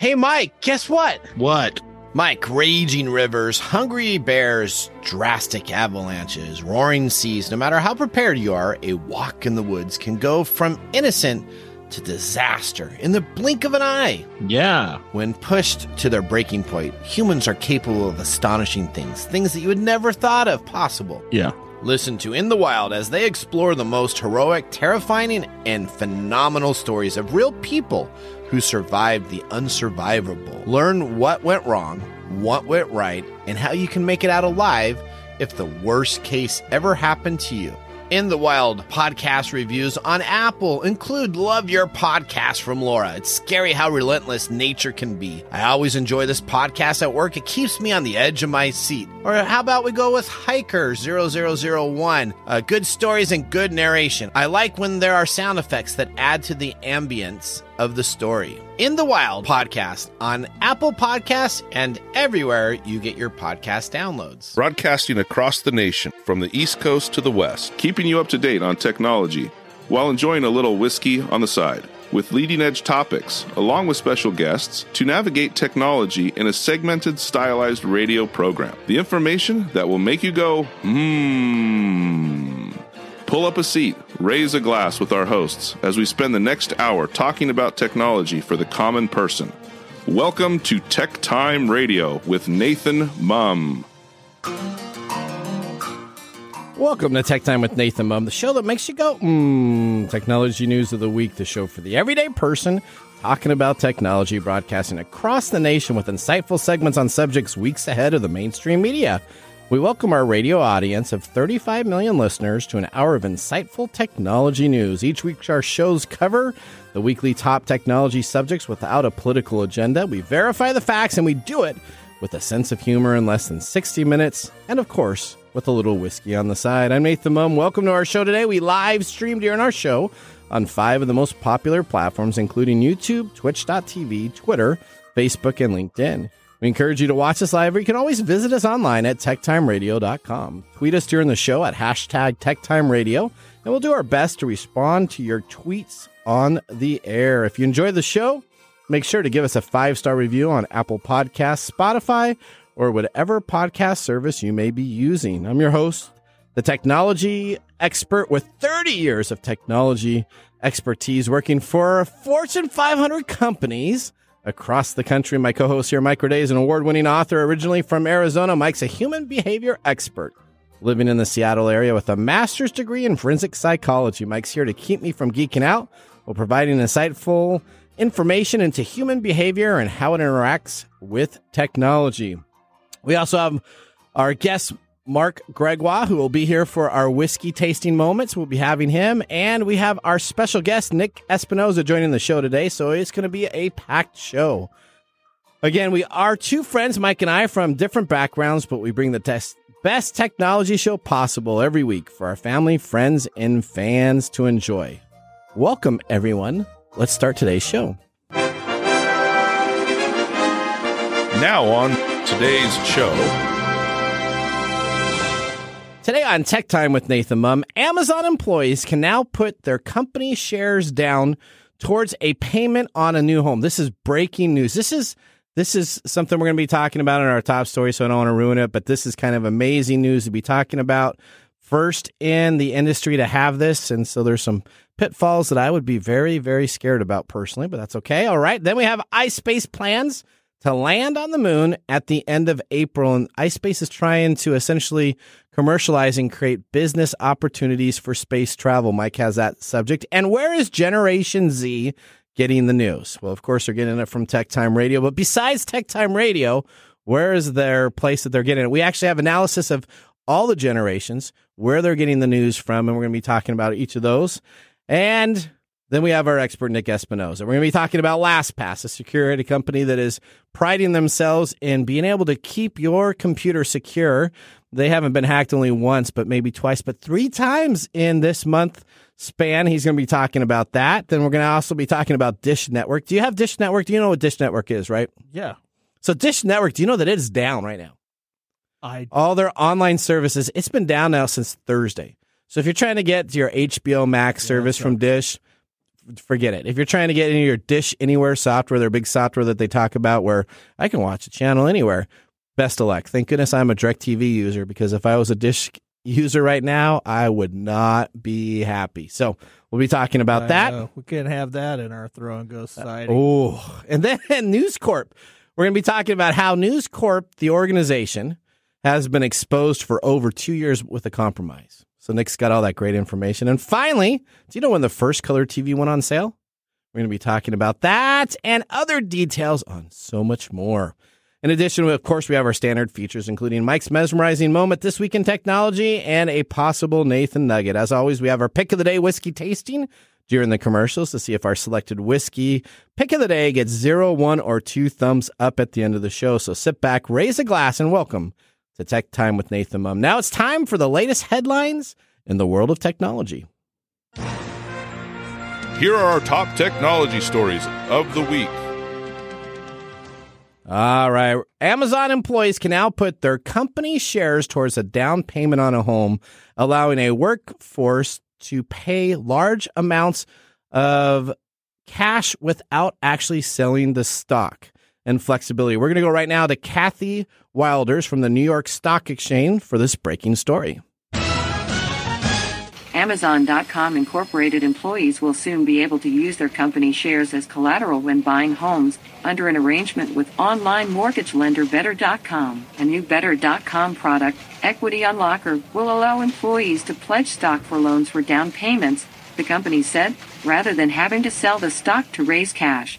Hey, Mike, guess what? What? Mike, raging rivers, hungry bears, drastic avalanches, roaring seas, no matter how prepared you are, a walk in the woods can go from innocent to disaster in the blink of an eye. Yeah. When pushed to their breaking point, humans are capable of astonishing things, things that you would never thought of possible. Yeah. Listen to In the Wild as they explore the most heroic, terrifying, and phenomenal stories of real people who survived the unsurvivable. Learn what went wrong, what went right, and how you can make it out alive if the worst case ever happened to you. In the Wild podcast reviews on Apple include Love Your Podcast from Laura. It's scary how relentless nature can be. I always enjoy this podcast at work. It keeps me on the edge of my seat. Or how about we go with Hiker 0001? Uh, good stories and good narration. I like when there are sound effects that add to the ambience of the story. In the Wild podcast on Apple Podcasts and everywhere you get your podcast downloads. Broadcasting across the nation from the East Coast to the West, keeping you up to date on technology while enjoying a little whiskey on the side. With leading edge topics, along with special guests, to navigate technology in a segmented, stylized radio program. The information that will make you go, hmm. Pull up a seat, raise a glass with our hosts as we spend the next hour talking about technology for the common person. Welcome to Tech Time Radio with Nathan Mumm. Welcome to Tech Time with Nathan Mumm, the show that makes you go, mmm, technology news of the week, the show for the everyday person talking about technology, broadcasting across the nation with insightful segments on subjects weeks ahead of the mainstream media. We welcome our radio audience of 35 million listeners to an hour of insightful technology news. Each week, our shows cover the weekly top technology subjects without a political agenda. We verify the facts and we do it with a sense of humor in less than 60 minutes. And of course, with a little whiskey on the side. I'm Nathan Mumm. Welcome to our show today. We live stream during our show on five of the most popular platforms, including YouTube, Twitch.tv, Twitter, Facebook, and LinkedIn. We encourage you to watch us live, or you can always visit us online at techtimeradio.com. Tweet us during the show at hashtag techtimeradio, and we'll do our best to respond to your tweets on the air. If you enjoy the show, make sure to give us a five star review on Apple Podcasts, Spotify, or whatever podcast service you may be using. I'm your host, the technology expert with 30 years of technology expertise working for Fortune 500 companies across the country. My co host here, Mike Roday, is an award winning author originally from Arizona. Mike's a human behavior expert living in the Seattle area with a master's degree in forensic psychology. Mike's here to keep me from geeking out while providing insightful information into human behavior and how it interacts with technology. We also have our guest, Mark Gregoire, who will be here for our whiskey tasting moments. We'll be having him. And we have our special guest, Nick Espinosa, joining the show today. So it's going to be a packed show. Again, we are two friends, Mike and I, from different backgrounds, but we bring the test, best technology show possible every week for our family, friends, and fans to enjoy. Welcome, everyone. Let's start today's show. Now on today's show. Today on Tech Time with Nathan Mumm, Amazon employees can now put their company shares down towards a payment on a new home. This is breaking news. This is this is something we're going to be talking about in our top story, so I don't want to ruin it, but this is kind of amazing news to be talking about. First in the industry to have this, and so there's some pitfalls that I would be very, very scared about personally, but that's okay. All right. Then we have iSpace plans to land on the moon at the end of April. And iSpace is trying to essentially commercialize and create business opportunities for space travel. Mike has that subject. And where is Generation Z getting the news? Well, of course, they're getting it from Tech Time Radio. But besides Tech Time Radio, where is their place that they're getting it? We actually have analysis of all the generations, where they're getting the news from, and we're going to be talking about each of those. And then we have our expert, Nick Espinosa. We're going to be talking about LastPass, a security company that is priding themselves in being able to keep your computer secure. They haven't been hacked only once, but maybe twice, but three times in this month span. He's going to be talking about that. Then we're going to also be talking about Dish Network. Do you have Dish Network? Do you know what Dish Network is, right? Yeah. So Dish Network, do you know that it is down right now? I All their online services, it's been down now since Thursday. So if you're trying to get your HBO Max service from Dish, forget it. If you're trying to get into your Dish Anywhere software, their big software that they talk about, where I can watch a channel anywhere, best of luck. Thank goodness I'm a DirecTV user because if I was a Dish user right now, I would not be happy. So we'll be talking about I that. know. We can't have that in our throw and go uh, society. Oh, and then News Corp. We're going to be talking about how News Corp, the organization, has been exposed for over two years with a compromise. So Nick's got all that great information. And finally, do you know when the first color TV went on sale? We're going to be talking about that and other details on so much more. In addition, of course, we have our standard features, including Mike's mesmerizing moment this week in technology and a possible Nathan Nugget. As always, we have our pick of the day whiskey tasting during the commercials to see if our selected whiskey pick of the day gets zero, one, or two thumbs up at the end of the show. So sit back, raise a glass, and welcome to Tech Time with Nathan Mumm. Now it's time for the latest headlines in the world of technology. Here are our top technology stories of the week. All right. Amazon employees can now put their company shares towards a down payment on a home, allowing a workforce to pay large amounts of cash without actually selling the stock and flexibility. We're going to go right now to Kathy Wilders from the New York Stock Exchange for this breaking story. Amazon.com Incorporated employees will soon be able to use their company shares as collateral when buying homes under an arrangement with online mortgage lender Better.com. A new Better.com product, Equity Unlocker, will allow employees to pledge stock for loans for down payments, the company said, rather than having to sell the stock to raise cash.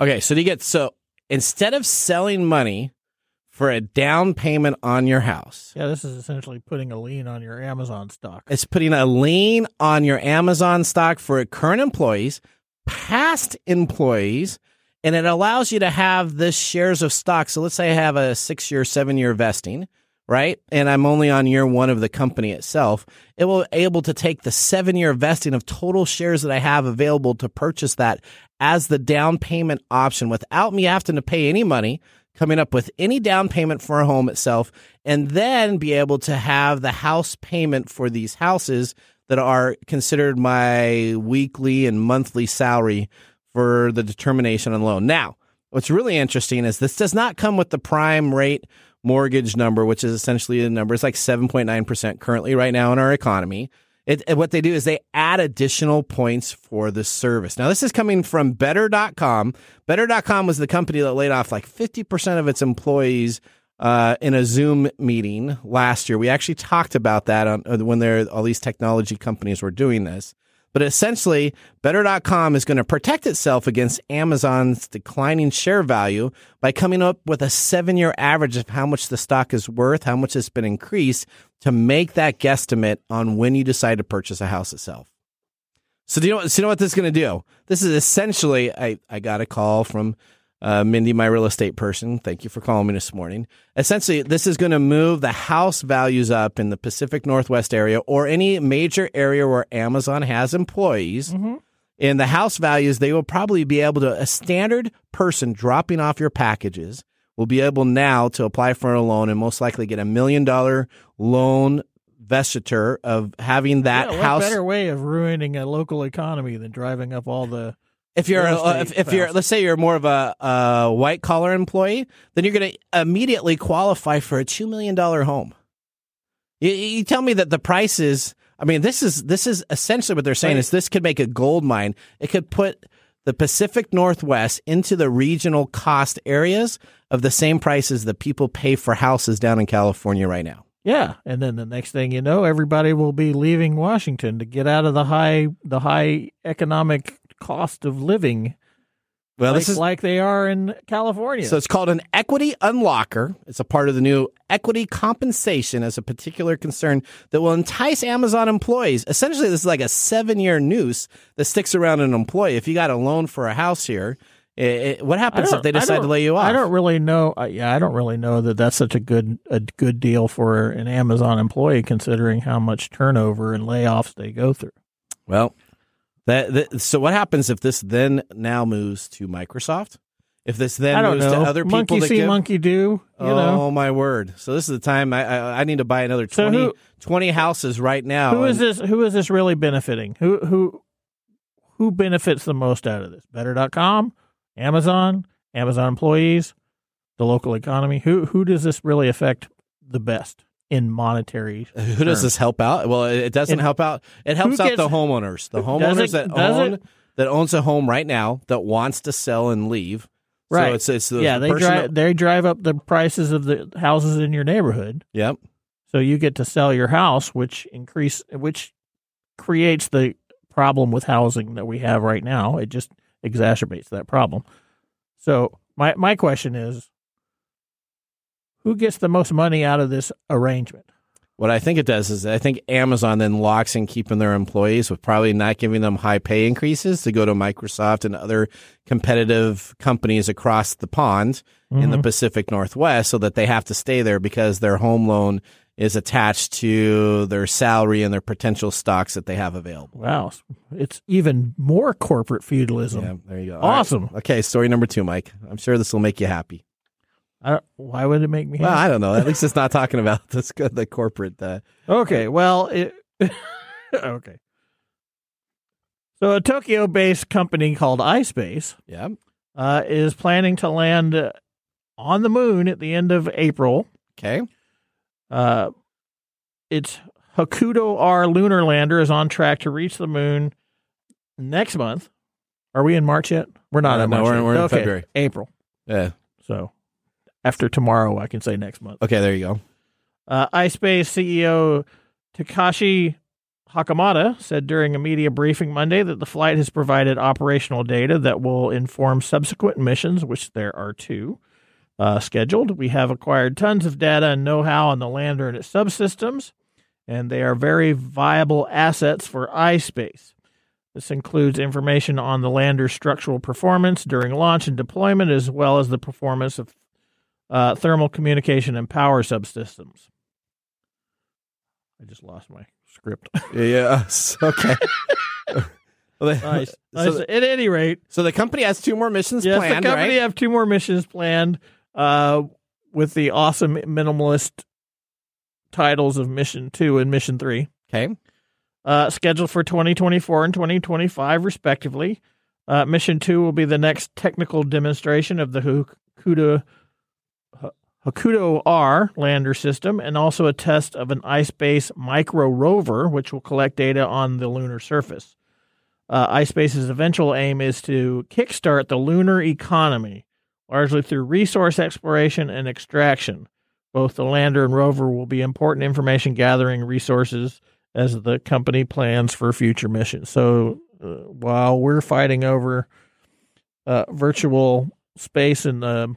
Okay, so you get so instead of selling money for a down payment on your house, Yeah, this is essentially putting a lien on your Amazon stock. it's putting a lien on your Amazon stock for current employees, past employees, and it allows you to have this shares of stock. So let's say I have a six year, seven year vesting, right? And I'm only on year one of the company itself. It will be able to take the seven year vesting of total shares that I have available to purchase that as the down payment option without me having to pay any money coming up with any down payment for a home itself, and then be able to have the house payment for these houses that are considered my weekly and monthly salary for the determination on loan. Now, what's really interesting is this does not come with the prime rate mortgage number, which is essentially the number. It's like 7.9% currently right now in our economy. It, what they do is they add additional points for the service. Now, this is coming from Better.com. Better.com was the company that laid off like 50% of its employees uh, in a Zoom meeting last year. We actually talked about that on, uh, when all these technology companies were doing this. But essentially, Better.com is going to protect itself against Amazon's declining share value by coming up with a seven year average of how much the stock is worth, how much it's been increased to make that guesstimate on when you decide to purchase a house itself. So do you know? So you know what this is going to do? This is essentially. I I got a call from uh, Mindy, my real estate person. Thank you for calling me this morning. Essentially, this is going to move the house values up in the Pacific Northwest area or any major area where Amazon has employees. Mm-hmm. In the house values, they will probably be able to. A standard person dropping off your packages will be able now to apply for a loan and most likely get a million dollar loan vestiture of having that yeah, what house. better way of ruining a local economy than driving up all the if you're a, if, if you're let's say you're more of a, a white collar employee, then you're going to immediately qualify for a two million dollar home. You, you tell me that the prices. I mean, this is this is essentially what they're saying Right. is this could make a gold mine. It could put the Pacific Northwest into the regional cost areas of the same prices that people pay for houses down in California right now. Yeah, and then the next thing you know, everybody will be leaving Washington to get out of the high the high economic cost of living, Well, like, this is like they are in California. So it's called an equity unlocker. It's a part of the new equity compensation as a particular concern that will entice Amazon employees. Essentially, this is like a seven year noose that sticks around an employee. If you got a loan for a house here, it, it- what happens if they decide to lay you off? I don't really know. Uh, yeah, I don't really know that that's such a good a good deal for an Amazon employee, considering how much turnover and layoffs they go through. Well, that, that so what happens if this then now moves to Microsoft? If this then moves know. to other people monkey see, give, monkey do. You oh know, my word! So this is the time I I, I need to buy another So 20, who- 20 houses right now. who is and- this? Who is this really benefiting? Who who who benefits the most out of this? Better.com, Amazon, Amazon employees, the local economy. Who who does this really affect the best in monetary? Uh, who does this help out? Well, it, it doesn't And help out. It helps out the homeowners. The homeowners it- that own it? that owns a home right now that wants to sell and leave. Right. So it's it's the yeah, they drive that- they drive up the prices of the houses in your neighborhood. yep. So you get to sell your house, which increase which creates the problem with housing that we have right now. It just exacerbates that problem. So my my question is who gets the most money out of this arrangement? What I think it does is I think Amazon then locks in keeping their employees with probably not giving them high pay increases to go to Microsoft and other competitive companies across the pond in Mm-hmm. the Pacific Northwest so that they have to stay there because their home loan is attached to their salary and their potential stocks that they have available. Wow, it's even more corporate feudalism. Yeah, there you go. All right. Awesome. Okay, story number two, Mike. I'm sure this will make you happy. I don't, why would it make me Well, happy? I don't know. At least it's not talking about this good the corporate. Uh, Okay, well, it, okay. So a Tokyo-based company called iSpace yeah. uh, is planning to land on the moon at the end of April. Okay. Uh, its HAKUTO-R lunar lander is on track to reach the moon next month. Are we in March yet? We're not Uh, in no, March. we're- yet. we're in okay, February. April. Yeah. So after tomorrow, I can say next month. Okay. There you go. Uh, iSpace CEO Takeshi Hakamada said during a media briefing Monday that the flight has provided operational data that will inform subsequent missions, which there are two uh, scheduled. We have acquired tons of data and know how on the lander and its subsystems, and they are very viable assets for iSpace. This includes information on the lander's structural performance during launch and deployment, as well as the performance of uh, thermal communication and power subsystems. I just lost my script. yes. Okay. Nice. So, nice. At any rate, so the company has two more missions yes, planned, the company right? have two more missions planned uh, with the awesome minimalist titles of Mission 2 and Mission 3. Okay. uh, scheduled for 2024 and 2025, respectively. Uh, mission two will be the next technical demonstration of the HAKUTO, HAKUTO-R lander system and also a test of an iSpace micro rover, which will collect data on the lunar surface. Uh, iSpace's eventual aim is to kickstart the lunar economy, largely through resource exploration and extraction. Both the lander and rover will be important information gathering resources as the company plans for future missions. So uh, while we're fighting over uh, virtual space in the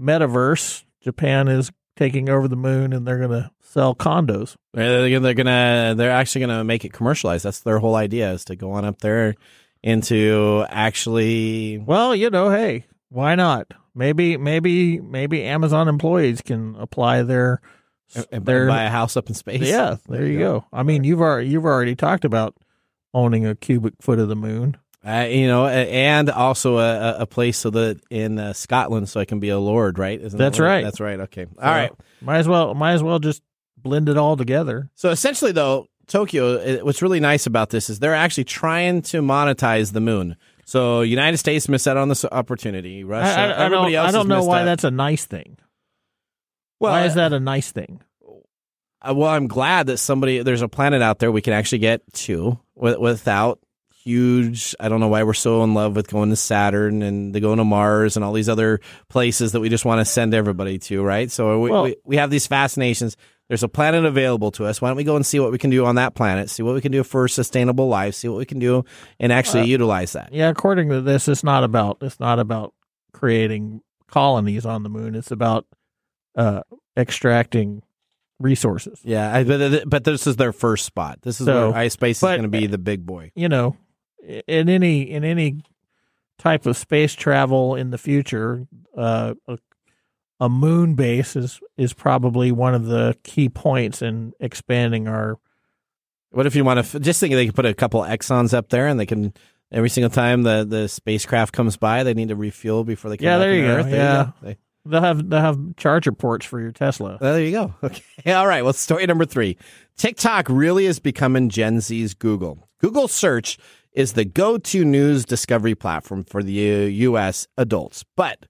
metaverse, Japan is taking over the moon and they're going to sell condos. They're they're gonna they're actually gonna make it commercialized. That's their whole idea is to go on up there into actually Well, you know, hey, why not? Maybe, maybe, maybe Amazon employees can apply their and their buy a house up in space. Yeah, there you go. I mean, you've already you've already talked about owning a cubic foot of the moon. Uh, you know, and also a, a- place so that in uh, Scotland, so I can be a lord, right? Isn't That's that right. That's right. Okay. So, All right. Might as well might as well just blend it all together. So essentially, though, Tokyo, it- what's really nice about this is they're actually trying to monetize the moon. So United States missed out on this opportunity. Russia, I, I, I don't, everybody else I don't know why out. that's a nice thing. Well, why is that a nice thing? Uh, well, I'm glad that somebody there's a planet out there we can actually get to with, without huge. I don't know why we're so in love with going to Saturn and to going to Mars and all these other places that we just want to send everybody to, right? So we, Well- we, we have these fascinations. There's a planet available to us. Why don't we go and see what we can do on that planet? See what we can do for sustainable life. See what we can do and actually Uh, utilize that. Yeah, according to this, it's not about it's not about creating colonies on the moon. It's about uh, extracting resources. Yeah, I, but but this is their first spot. This is So, where iSpace is but- going to be the big boy. you know, in any in any type of space travel in the future, uh, a, a moon base is is probably one of the key points in expanding our. What if you want to just think they can put a couple Exxons up there and they can every single time the, the spacecraft comes by they need to refuel before they come Yeah, back there to you go. Earth. There Yeah. go. They- They'll have they'll have charger ports for your Tesla. there you go. Okay. All right. Well, story number three. TikTok really is becoming Gen Z's Google. Google search is the go-to news discovery platform for the U.S. adults, but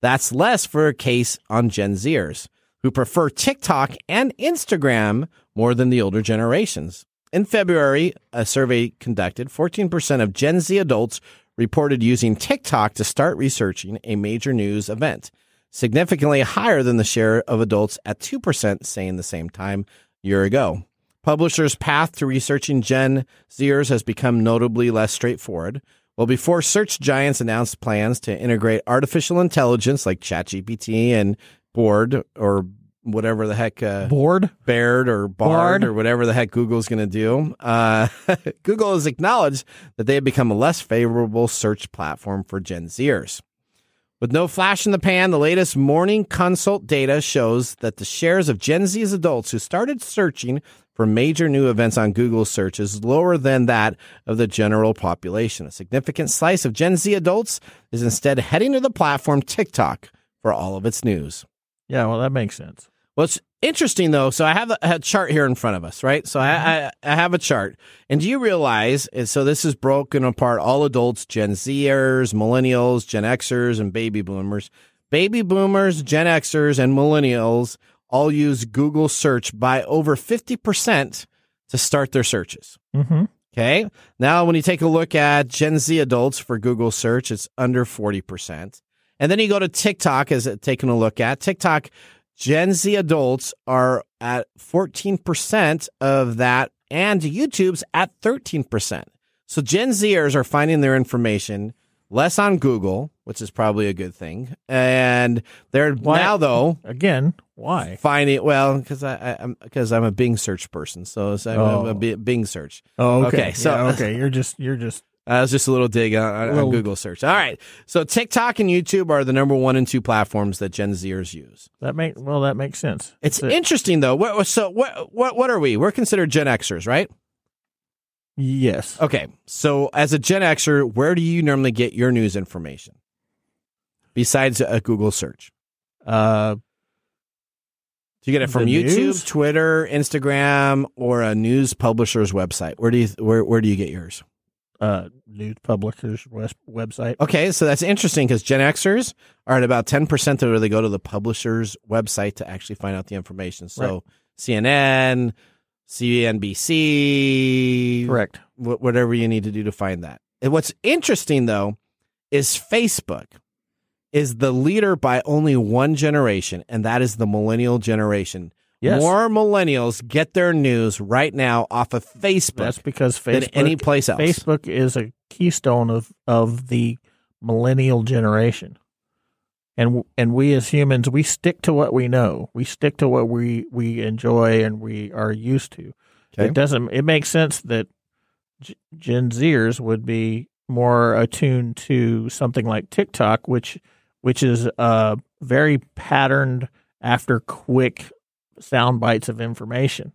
that's less for a case on Gen Zers who prefer TikTok and Instagram more than the older generations. In February, a survey conducted, 14% of Gen Z adults reported using TikTok to start researching a major news event, significantly higher than the share of adults at 2% saying the same time year ago. Publishers' path to researching Gen Zers has become notably less straightforward. Well, before search giants announced plans to integrate artificial intelligence like ChatGPT and Board or whatever the heck uh, Board? Baird or Bard, Bard. or whatever the heck Google's going to do. Uh, Google has acknowledged that they have become a less favorable search platform for Gen Zers. With no flash in the pan, the latest morning consult data shows that the shares of Gen Z's adults who started searching for major new events on Google search is lower than that of the general population. A significant slice of Gen Z adults is instead heading to the platform TikTok for all of its news. Yeah, well, that makes sense. Well, it's interesting though. So I have a, a chart here in front of us, right? So I, mm-hmm. I, I have a chart, and do you realize? and So this is broken apart: all adults, Gen Zers, Millennials, Gen Xers, and Baby Boomers. Baby Boomers, Gen Xers, and Millennials all use Google search by over fifty percent to start their searches. Mm-hmm. Okay. Now, when you take a look at Gen Z adults for Google search, it's under 40%. And then you go to TikTok as it taking a look at TikTok. Gen Z adults are at 14% of that and YouTube's at 13%. So Gen Zers are finding their information less on Google, which is probably a good thing. And they're Why- now though Again, why? finding well because I, I I'm because I'm a Bing search person, so it's- I'm a, Oh. Bing search. Oh, okay. okay. So- Yeah, okay, you're just you're just Uh, was just a little dig on, on, Little- Google search. All right. So TikTok and YouTube are the number one and two platforms that Gen Zers use. that make well that makes sense. It's So- interesting though. What, so what what what are we? We're considered Gen Xers, right? Yes. Okay. So as a Gen Xer, where do you normally get your news information besides a Google search? Uh, Do you get it from YouTube, news? Twitter, Instagram, or a news publisher's website? Where do you where where do you get yours? uh, news publishers website. Okay, so that's interesting because Gen Xers are at about 10% of where they go to the publisher's website to actually find out the information. So CNN, CNBC, Correct. wh- whatever you need to do to find that. And what's interesting though is Facebook is the leader by only one generation, and that is the millennial generation. Yes. More millennials get their news right now off of Facebook That's because Facebook than any place else. Facebook is a keystone of of the millennial generation. And and we as humans we stick to what we know. We stick to what we we enjoy and we are used to. Okay. It doesn't it makes sense that G- Gen Zers would be more attuned to something like TikTok which which is uh very patterned after quick sound bites of information.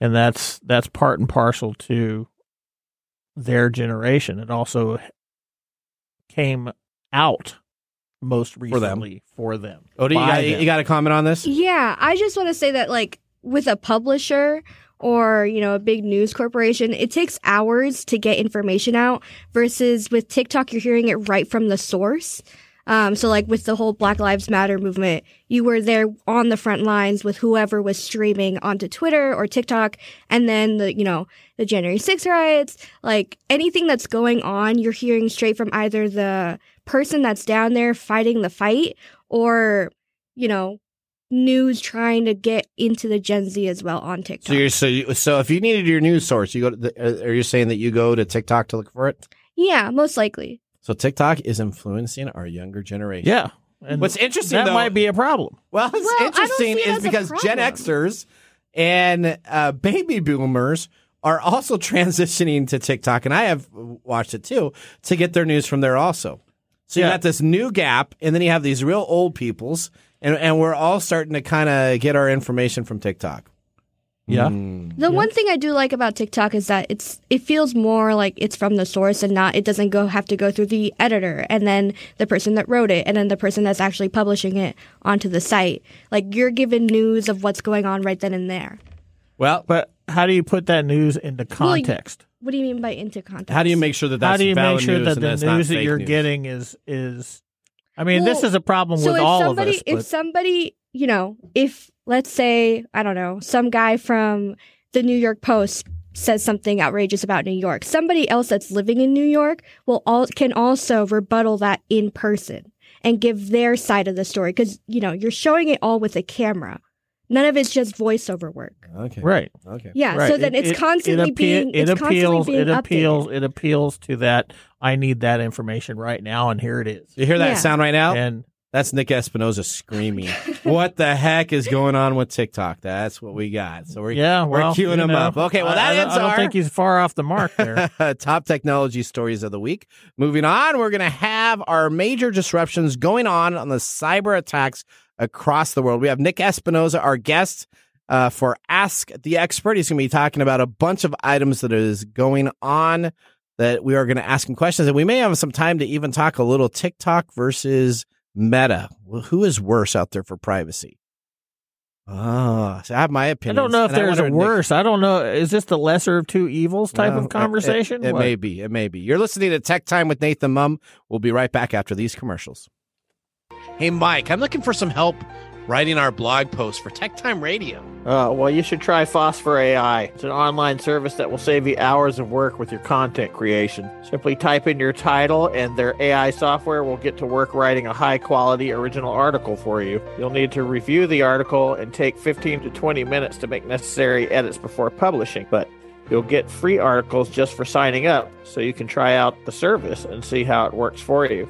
And that's that's part and parcel to their generation. It also came out most recently for them. Odie, you got, them. you got a comment on this? Yeah, I just want to say that like with a publisher or you know a big news corporation, it takes hours to get information out versus with TikTok you're hearing it right from the source. Um, so like with the whole Black Lives Matter movement, you were there on the front lines with whoever was streaming onto Twitter or TikTok, and then the you know the January 6 riots, like anything that's going on, you're hearing straight from either the person that's down there fighting the fight or you know news trying to get into the Gen Z as well on TikTok. So, you're, so, you, so if you needed your news source, you go to the, uh, are you saying that you go to TikTok to look for it? yeah, most likely. So TikTok is influencing our younger generation. Yeah. And What's interesting that though, might be a problem. well, what's Well, interesting see it is because Gen. Xers and uh, baby boomers are also transitioning to TikTok, and I have watched it too to get their news from there also. So you Yeah. got this new gap, and then you have these real old peoples, and and we're all starting to kind of get our information from TikTok. Yeah. Mm. The one thing I do like about TikTok is that it's it feels more like it's from the source and not it doesn't go have to go through the editor and then the person that wrote it and then the person that's actually publishing it onto the site. Like you're given news of what's going on right then and there. Well, But how do you put that news into Well, you- context? What do you mean by into context? How do you make sure that that's how do you valid make sure that the that's news that you're news? getting is is? I mean, this is a problem so with if all somebody, of us. if but- somebody, you know, if let's say I don't know, some guy from the New York Post says something outrageous about New York, somebody else that's living in New York will all can also rebuttal that in person and give their side of the story because you know you're showing it all with a camera. None of it's just voiceover work. Okay. right. Okay. Yeah, right. so then It- it's constantly it, appeal- being it it's appeals constantly being it appeals updated. it appeals to that. I need that information right now, and here it is. You hear that Yeah. sound right now? And That's Nick Espinosa screaming. what the heck is going on with TikTok? That's what we got. So we're yeah, we're queuing you him know, up. Okay, well I- that I, don't- ends I don't our think he's far off the mark there. top technology stories of the week. Moving on, we're going to have our major disruptions going on on the cyber attacks across the world. We have Nick Espinosa, our guest uh, for Ask the Expert. He's going to be talking about a bunch of items that is going on that we are going to ask him questions, and we may have some time to even talk a little TikTok versus Meta. Well, who is worse out there for privacy? Oh, so I have my opinion. I don't know if there's a worse. I don't know. Is this the lesser of two evils type of conversation? It, it What? may be. It may be. You're listening to Tech Time with Nathan Mumm. We'll be right back after these commercials. Hey, Mike, I'm looking for some help writing our blog post for Tech Time Radio. Uh, well, you should try Phosphor AI. It's an online service that will save you hours of work with your content creation. Simply type in your title, and their AI software will get to work writing a high quality original article for you. You'll need to review the article and take 15 to 20 minutes to make necessary edits before publishing, but you'll get free articles just for signing up, so you can try out the service and see how it works for you.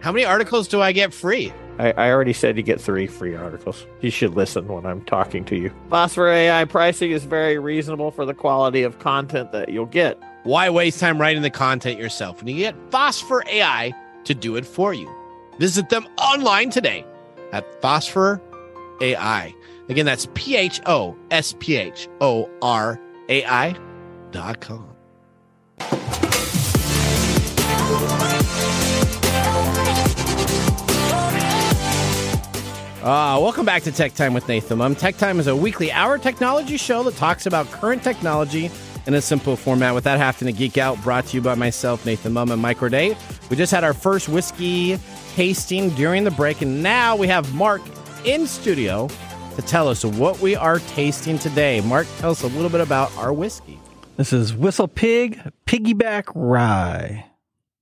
How many articles do I get free? I, I already said you get three free articles. You should listen when I'm talking to you. Phosphor AI pricing is very reasonable for the quality of content that you'll get. Why waste time writing the content yourself when you get Phosphor AI to do it for you? Visit them online today at Phosphor AI. Again, that's P H O S P H O R A I dot com. Uh, welcome back to Tech Time with Nathan Mumm. Tech Time is a weekly hour technology show that talks about current technology in a simple format without having to geek out. Brought to you by myself, Nathan Mumm, and Mike Roday. We just had our first whiskey tasting during the break, and now we have Mark in studio to tell us what we are tasting today. Mark, tell us a little bit about our whiskey. This is Whistle Pig Piggyback Rye.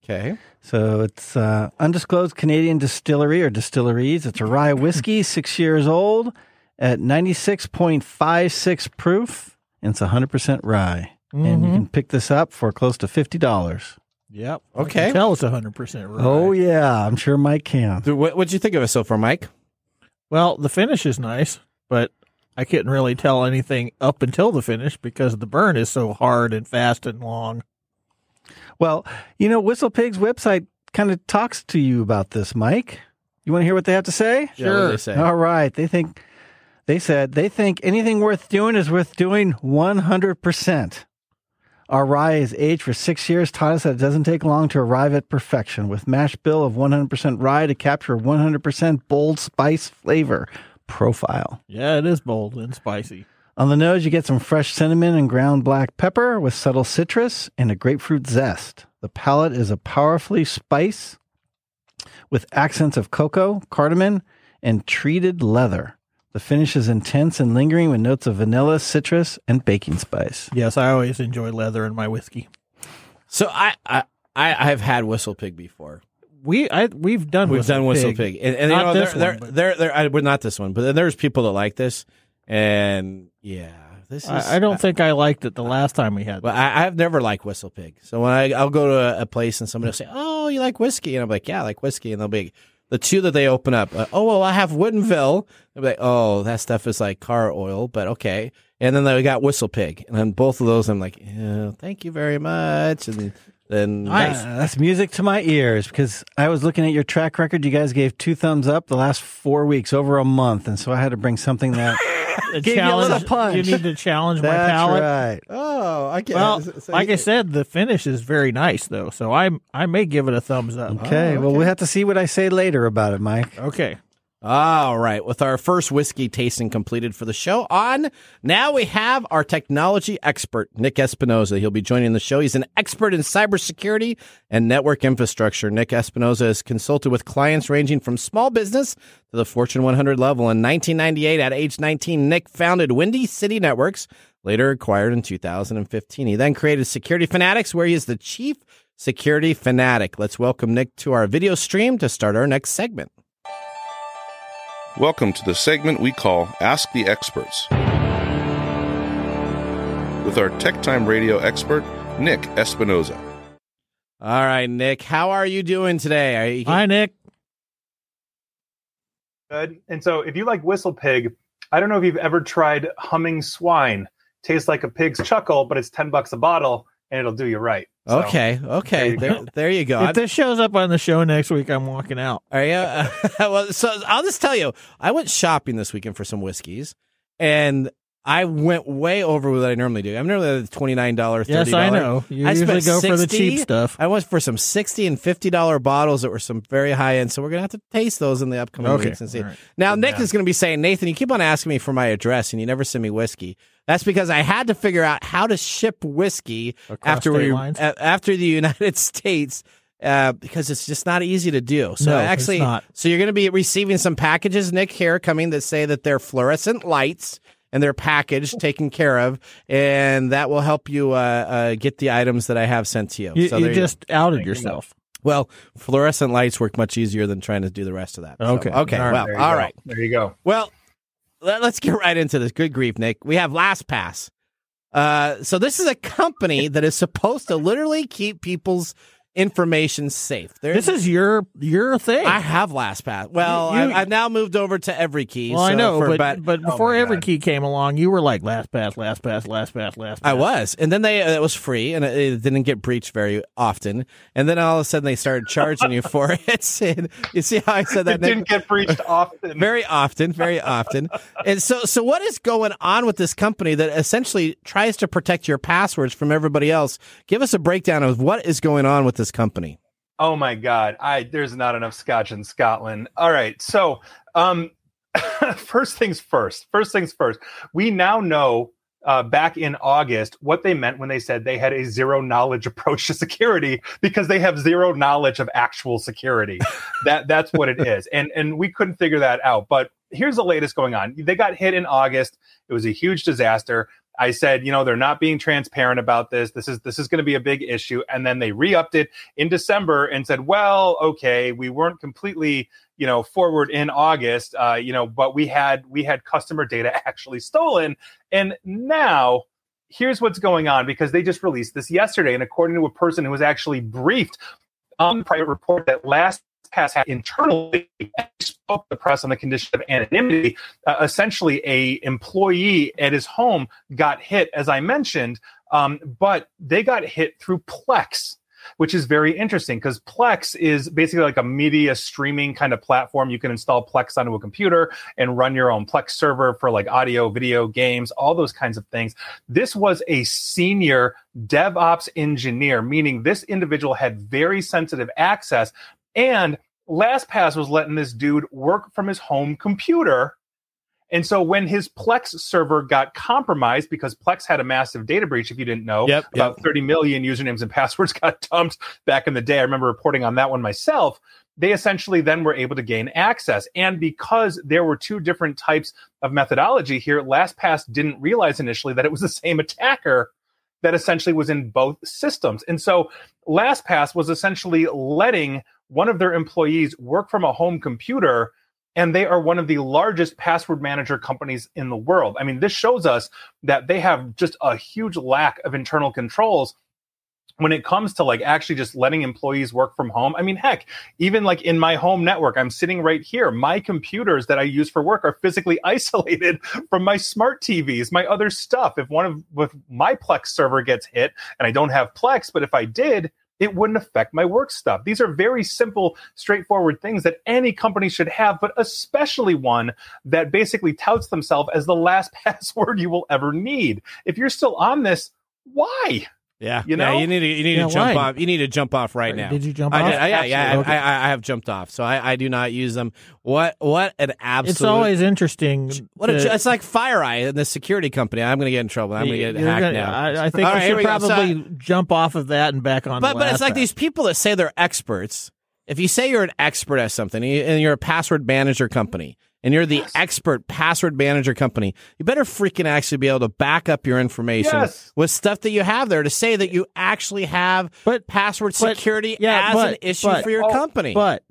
Okay. So it's uh, undisclosed Canadian distillery or distilleries. It's a rye whiskey, six years old, at 96.56 proof, and it's 100% rye. And you can pick this up for close to $50. Yep. Okay. Tell us 100% right. Oh, yeah. I'm sure Mike can. So what what'd you think of it so far, Mike? Well, the finish is nice, but I couldn't really tell anything up until the finish because the burn is so hard and fast and long. Well, you know, Whistle Pig's website kind of talks to you about this, Mike. You want to hear what they have to say? Yeah, what they say? All right. They think they said they think anything worth doing is worth doing 100%. Our rye is aged for six years, taught us that it doesn't take long to arrive at perfection with mash bill of 100% rye to capture 100% bold spice flavor profile. Yeah, it is bold and spicy. On the nose, you get some fresh cinnamon and ground black pepper with subtle citrus and a grapefruit zest. The palate is a powerfully spice with accents of cocoa, cardamom, and treated leather. The finish is intense and lingering with notes of vanilla, citrus, and baking spice. Yes, I always enjoy leather in my whiskey. So I I I have had Whistle Pig before. We I we've done We've Whistle done Whistle Pig. Pig, and, and you Not know, this they're, one, they're, but- they're, they're, I, well, not this one, but there's people that like this, and yeah, this is. I, I don't think I liked it the last time we had. Well, I, I've never liked Whistle Pig. So when I I'll go to a, a place and somebody will say, "Oh, you like whiskey?" and I'm like, "Yeah, I like whiskey," and they'll be the two that they open up. Uh, oh well, I have Woodinville. They'll be like, "Oh, that stuff is like car oil," but okay. And then they got Whistle Pig, and then both of those, I'm like, "Thank you very much," and then Nice. Uh, that's music to my ears because I was looking at your track record. You guys gave two thumbs up the last four weeks, over a month, and so I had to bring something that A Gave you a little challenge. punch. You need to challenge my that's palate. right. Oh, I get. Well, so like I said, the finish is very nice though, so I I may give it a thumbs up. Okay, well, we'll have to see what I say later about it, Mike. Okay. All right, with our first whiskey tasting completed for the show on, now we have our technology expert, Nick Espinosa. He'll be joining the show. He's an expert in cybersecurity and network infrastructure. Nick Espinosa has consulted with clients ranging from small business to the Fortune 100 level. In 1998, at age 19, Nick founded Windy City Networks, later acquired in 2015. He then created Security Fanatics, where he is the chief security fanatic. Let's welcome Nick to our video stream to start our next segment. Welcome to the segment we call Ask the Experts. With our Tech Time Radio expert, Nick Espinosa. All right, Nick, how are you doing today? You... Hi, Nick. Good. And so, if you like Whistle Pig, I don't know if you've ever tried humming swine. Tastes like a pig's chuckle, but it's 10 bucks a bottle and it'll do you right. So, okay, okay, there, you, there, there you go. If this shows up on the show next week, I'm walking out. Are you? Uh, well, so I'll just tell you, I went shopping this weekend for some whiskeys, and I went way over what I normally do. I'm normally at twenty nine dollar, thirty. Yes, I know. You I usually go 60, for the cheap stuff. I went for some sixty and fifty dollar bottles that were some very high end. So we're gonna have to taste those in the upcoming okay. weeks and see. Right. Now Good Nick is gonna be saying, Nathan, you keep on asking me for my address and you never send me whiskey. That's because I had to figure out how to ship whiskey Across after we after the United States. Uh, because it's just not easy to do. So no, actually, so you're going to be receiving some packages, Nick, here coming that say that they're fluorescent lights and they're packaged, taken care of, and that will help you uh, uh, get the items that I have sent to you. You, so you just go. outed yourself. Well, fluorescent lights work much easier than trying to do the rest of that. Okay. So, okay. All right, well, all right. There you go. Well, let, us get right into this. Good grief, Nick. We have LastPass. Uh, so this is a company that is supposed to literally keep people's information safe. There's, this is your your thing. I have LastPass. Well, you, I've, I've, now moved over to EveryKey. Well, so I know, for, but but oh before oh EveryKey came along, you were like LastPass, LastPass, LastPass, LastPass. I was, and then they uh, it was free, and it, it, didn't get breached very often. And then all of a sudden they started charging you for it. And you see how I said that? it didn't get breached often. very often, very often. and so so what is going on with this company that essentially tries to protect your passwords from everybody else? Give us a breakdown of what is going on with this company. Oh my God! I there's not enough scotch in Scotland. All right, so um, first things first. First things first. We now know uh, back in August what they meant when they said they had a zero knowledge approach to security because they have zero knowledge of actual security. that that's what it is, and and we couldn't figure that out. But here's the latest going on. They got hit in August. It was a huge disaster. I said, you know, they're not being transparent about this. This is this is going to be a big issue. And then they re-upped it in December and said, well, okay, we weren't completely, you know, forward in August, uh, you know, but we had we had customer data actually stolen. And now here's what's going on because they just released this yesterday. And according to a person who was actually briefed on the private report that last pass had internally the press on the condition of anonymity. Uh, essentially, a employee at his home got hit, as I mentioned, um, but they got hit through Plex which is very interesting because Plex is basically like a media streaming kind of platform. You can install Plex onto a computer and run your own Plex server for like audio, video, games, all those kinds of things. This was a senior DevOps engineer, meaning this individual had very sensitive access and LastPass was letting this dude work from his home computer. And so when his Plex server got compromised, because Plex had a massive data breach, if you didn't know, yep, about yep. 30 million usernames and passwords got dumped back in the day. I remember reporting on that one myself. They essentially then were able to gain access. And because there were two different types of methodology here, LastPass didn't realize initially that it was the same attacker that essentially was in both systems. And so LastPass was essentially letting one of their employees work from a home computer and they are one of the largest password manager companies in the world. I mean, this shows us that they have just a huge lack of internal controls when it comes to like actually just letting employees work from home. I mean heck even like in my home network i'm sitting right here. My computers that i use for work are physically isolated from my smart tvs my other stuff. If one of my plex server gets hit and i don't have plex but if i did it wouldn't affect my work stuff. These are very simple, straightforward things that any company should have, but especially one that basically touts themselves as the last password you will ever need. If you're still on this, why? Yeah, You know? yeah, you need to you need Yeah, to jump why? off. You need to jump off right now. Did you jump I off? Did, I, yeah, yeah, Okay. I, I, I have jumped off, so I, I do not use them. What what an absolute. It's always interesting. what a, it's like FireEye, in the security company. I'm going to get in trouble. I'm going to get hacked gonna- now. I, I think All right, should we go. So probably jump off of that and back on. but but it's like these people that say they're experts. If you say you're an expert at something and you're a password manager company and you're the expert password manager company, you better freaking actually be able to back up your information Yes. with stuff that you have there to say that you actually have But- password but- security yeah, as but- an issue for your oh, company. But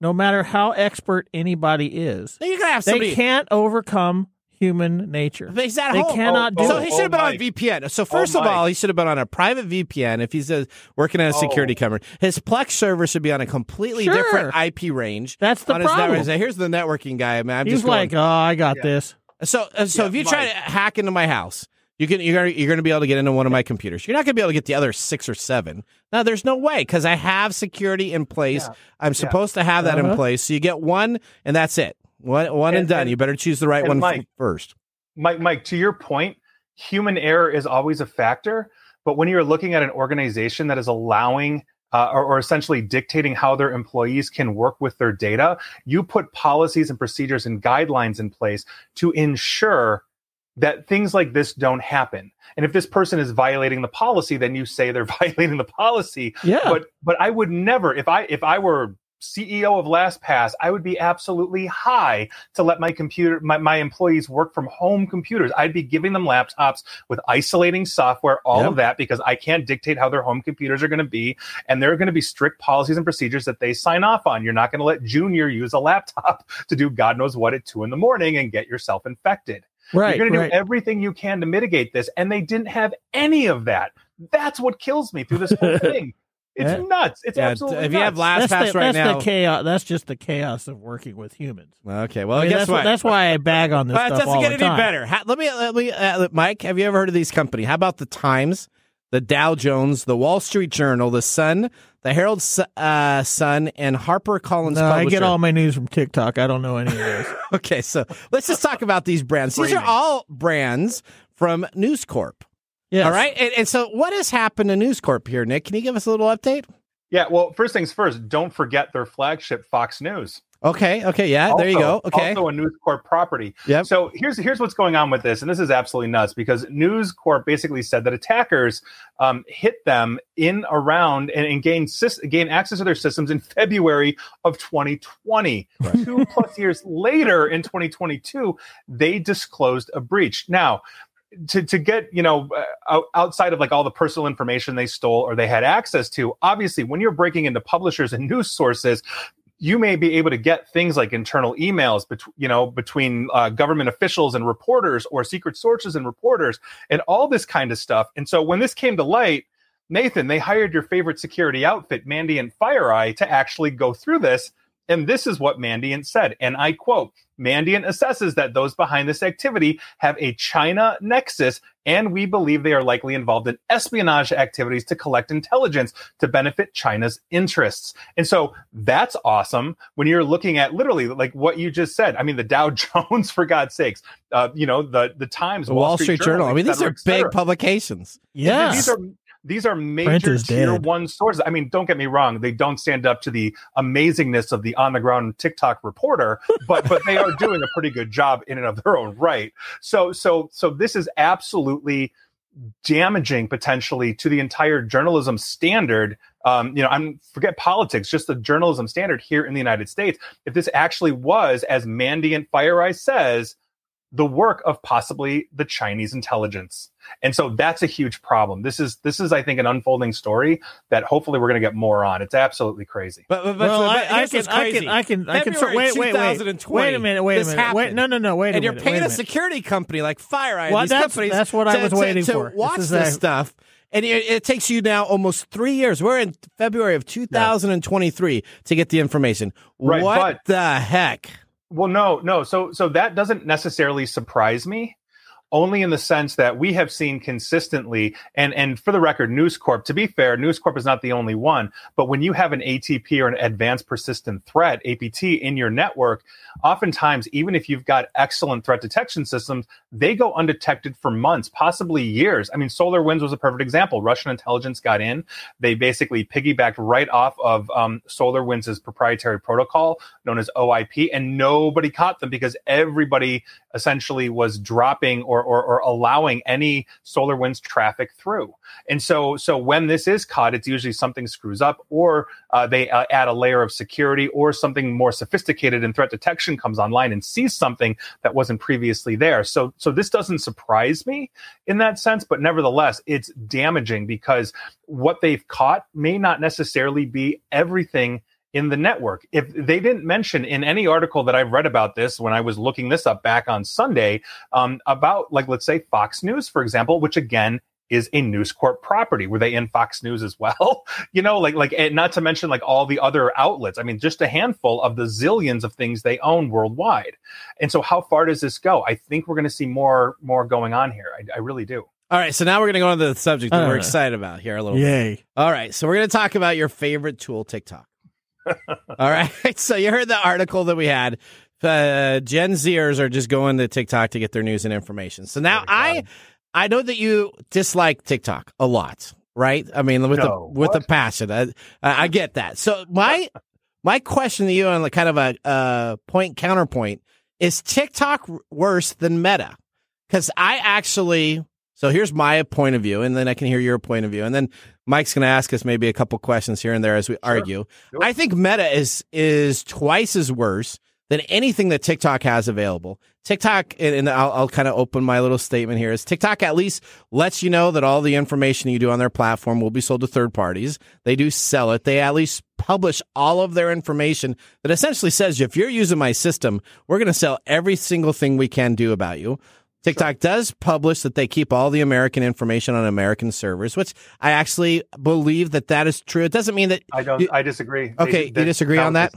no matter how expert anybody is, gonna have they somebody. can't overcome human nature. But he's at They home. cannot Oh, do So it. he should have been on Mike. VPN. So first Oh, of all, he should have been on a private VPN if he's uh, working at a security Oh. company. His Plex server should be on a completely Sure. different IP range. That's the on his problem. network. Here's the networking guy. Man, I'm He's just going- like, oh, I got Yeah. this. so. uh, So Yeah, if you try to hack into my house, you can you're gonna, you're going to be able to get into one of my computers. You're not going to be able to get the other six or seven. Now, there's no way because I have security in place. Yeah. I'm supposed to have that in Uh-huh. place. So you get one, and that's it. One, one and, And- done. and- you better choose the right one Mike, first. Mike, Mike, to your point, human error is always a factor. But when you're looking at an organization that is allowing uh, or, or essentially dictating how their employees can work with their data, you put policies and procedures and guidelines in place to ensure that things like this don't happen. And if this person is violating the policy, then you say they're violating the policy. Yeah. But but I would never, if I if I were CEO of LastPass, I would be absolutely high to let my computer, my, my employees work from home computers. I'd be giving them laptops with isolating software, all Yep. of that, because I can't dictate how their home computers are going to be. And there are going to be strict policies and procedures that they sign off on. You're not going to let Junior use a laptop to do God knows what at two in the morning and get yourself infected. right. You're going right. to do everything you can to mitigate this. And they didn't have any of that. That's what kills me through this whole thing. It's Yeah. nuts. It's Yeah, absolutely if you have nuts. that's LastPass the, right that's now, the chaos. That's just the chaos of working with humans. okay. Well, I mean, guess that's, what? that's why I bag on this Well, it stuff doesn't all get the any time. better. Ha- let me, let me, uh, Mike. Have you ever heard of these companies? How about the Times, the Dow Jones, the Wall Street Journal, the Sun, the Herald Su- uh, Sun, and Harper Collins? No, I get all my news from TikTok. I don't know any of those. Okay, so let's just talk about these brands. These are all brands from News Corp. Yes. All right, and, and so what has happened to News Corp here, Nick? Can you give us a little update? Yeah, well, first things first, don't forget their flagship, Fox News. Okay, okay, yeah, there you go. Okay, Also a News Corp property. Yeah. So here's here's what's going on with this, and this is absolutely nuts because News Corp basically said that attackers um, hit them in around and, and gained sys- gained access to their systems in February of 2020. Two plus years later, in 2022, they disclosed a breach. Now. To, to get you know uh, outside of like all the personal information they stole or they had access to obviously when you're breaking into publishers and news sources you may be able to get things like internal emails between you know between uh, government officials and reporters or secret sources and reporters and all this kind of stuff. And so when this came to light nathan they hired your favorite security outfit mandiant fireeye to actually go through this and this is what mandiant said and i quote mandiant assesses that those behind this activity have a china nexus and we believe they are likely involved in espionage activities to collect intelligence to benefit China's interests. And so that's awesome when you're looking at literally like what you just said. I mean, the Dow Jones, for God's sakes, uh, you know, the the Times, the Wall Street Journal. I mean, these cetera, are big publications. Yeah. These are these are major tier dead. one sources. I mean, don't get me wrong; they don't stand up to the amazingness of the on the ground TikTok reporter, but but they are doing a pretty good job in and of their own right. So so so this is absolutely damaging potentially to the entire journalism standard. Um, you know, I'm forget politics, just the journalism standard here in the United States. If this actually was, as Mandy Mandiant FireEye says, the work of possibly the Chinese intelligence. And so that's a huge problem. This is this is I think an unfolding story that hopefully we're going to get more on. It's absolutely crazy. But, but, but, well, but I, I here's can, what's I can, I can, I can. February wait, wait, wait, 2020, wait a minute, wait a this minute, wait, no, no, no, wait a minute. and you're paying wait a security company like FireEye. Well, these that's- companies that's what I to- was waiting to for. This Watch is this a- stuff. And it, it takes you now almost three years. We're in February of 2023 to get the information. Right, what but- the heck? Well, no, no. So so that doesn't necessarily surprise me. Only in the sense that we have seen consistently, and, and for the record, News Corp, to be fair, News Corp is not the only one, but when you have an ATP or an advanced persistent threat, APT, in your network, oftentimes, even if you've got excellent threat detection systems, they go undetected for months, possibly years. I mean, SolarWinds was a perfect example. Russian intelligence got in. They basically piggybacked right off of um, SolarWinds' proprietary protocol known as OIP, and nobody caught them because everybody essentially was dropping or, or, or allowing any SolarWinds traffic through. And so, so when this is caught, it's usually something screws up, or uh, they uh, add a layer of security, or something more sophisticated in threat detection comes online and sees something that wasn't previously there. So, so this doesn't surprise me in that sense, but nevertheless, it's damaging because what they've caught may not necessarily be everything in the network. If they didn't mention in any article that I've read about this when I was looking this up back on Sunday um, about, like, let's say Fox News, for example, which again is a News Corp property. Were they in Fox News as well? you know, like like not to mention like all the other outlets. I mean, just a handful of the zillions of things they own worldwide. And so, how far does this go? I think we're going to see more more going on here. I, I really do. All right, so now we're going to go on to the subject that we're excited about here a little Yay. bit. All right, so we're going to talk about your favorite tool, TikTok. All right. So you heard the article that we had. Uh, Gen Zers are just going to TikTok to get their news and information. So now I, I know that you dislike TikTok a lot, right? I mean, with No. the with What? the passion, I, I get that. So my my question to you on kind of a uh, point counterpoint is TikTok worse than Meta? Because I actually, so here's my point of view, and then I can hear your point of view, and then Mike's going to ask us maybe a couple questions here and there as we argue. Sure. I think Meta is is twice as worse than anything that TikTok has available. TikTok, and and I'll, I'll kind of open my little statement here, is TikTok at least lets you know that all the information you do on their platform will be sold to third parties. They do sell it. They at least publish all of their information that essentially says if you're using my system, we're going to sell every single thing we can do about you. TikTok does publish that they keep all the American information on American servers, which I actually believe that that is true. It doesn't mean that I don't. You- I disagree. Okay, you disagree on that?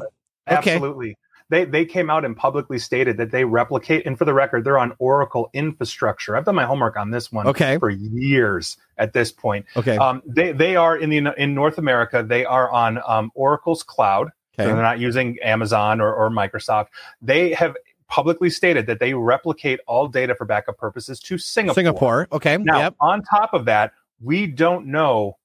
Okay. Absolutely. They they came out and publicly stated that they replicate, and for the record, they're on Oracle infrastructure. I've done my homework on this one Okay. for years at this point. Okay. Um, they they are in the in North America. They are on um, Oracle's cloud. So Okay. they're not using Amazon or, or Microsoft. They have publicly stated that they replicate all data for backup purposes to Singapore. Singapore. Okay. Now, yep. on top of that, we don't know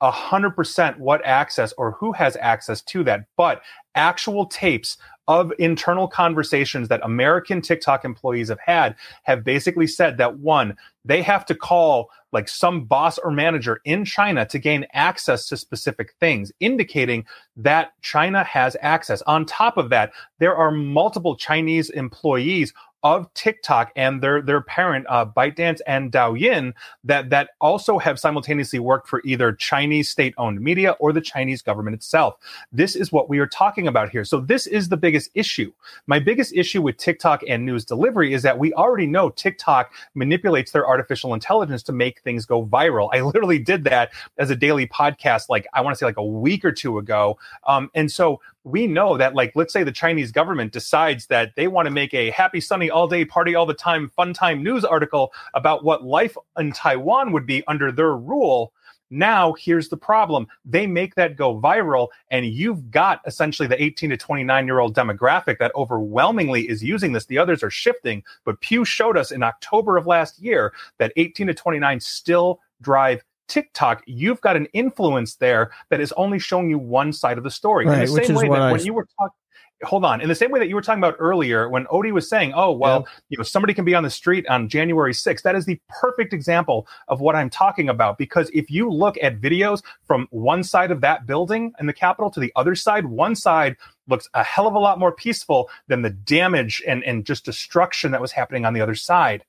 a hundred percent what access or who has access to that, but actual tapes of internal conversations that American TikTok employees have had have basically said that one, they have to call like some boss or manager in China to gain access to specific things, indicating that China has access. On top of that, there are multiple Chinese employees of TikTok and their their parent uh, ByteDance and Douyin that that also have simultaneously worked for either Chinese state-owned media or the Chinese government itself. This is what we are talking about here. So this is the biggest issue. My biggest issue with TikTok and news delivery is that we already know TikTok manipulates their artificial intelligence to make things go viral. I literally did that as a daily podcast, like I want to say like a week or two ago. Um, and so we know that like let's say the chinese government decides that they want to make a happy sunny all day party all the time fun time news article about what life in taiwan would be under their rule now here's the problem. They make that go viral and you've got essentially the 18 to 29 year old demographic that overwhelmingly is using this. The others are shifting but pew showed us in october of last year that 18 to 29 still drive TikTok, you've got an influence there that is only showing you one side of the story. Right, in the same way that I- when you were talking hold on. In the same way that you were talking about earlier, when Odie was saying, "Oh, well, you know, somebody can be on the street on January 6th," that is the perfect example of what I'm talking about. Because if you look at videos from one side of that building in the Capitol to the other side, one side looks a hell of a lot more peaceful than the damage and and just destruction that was happening on the other side.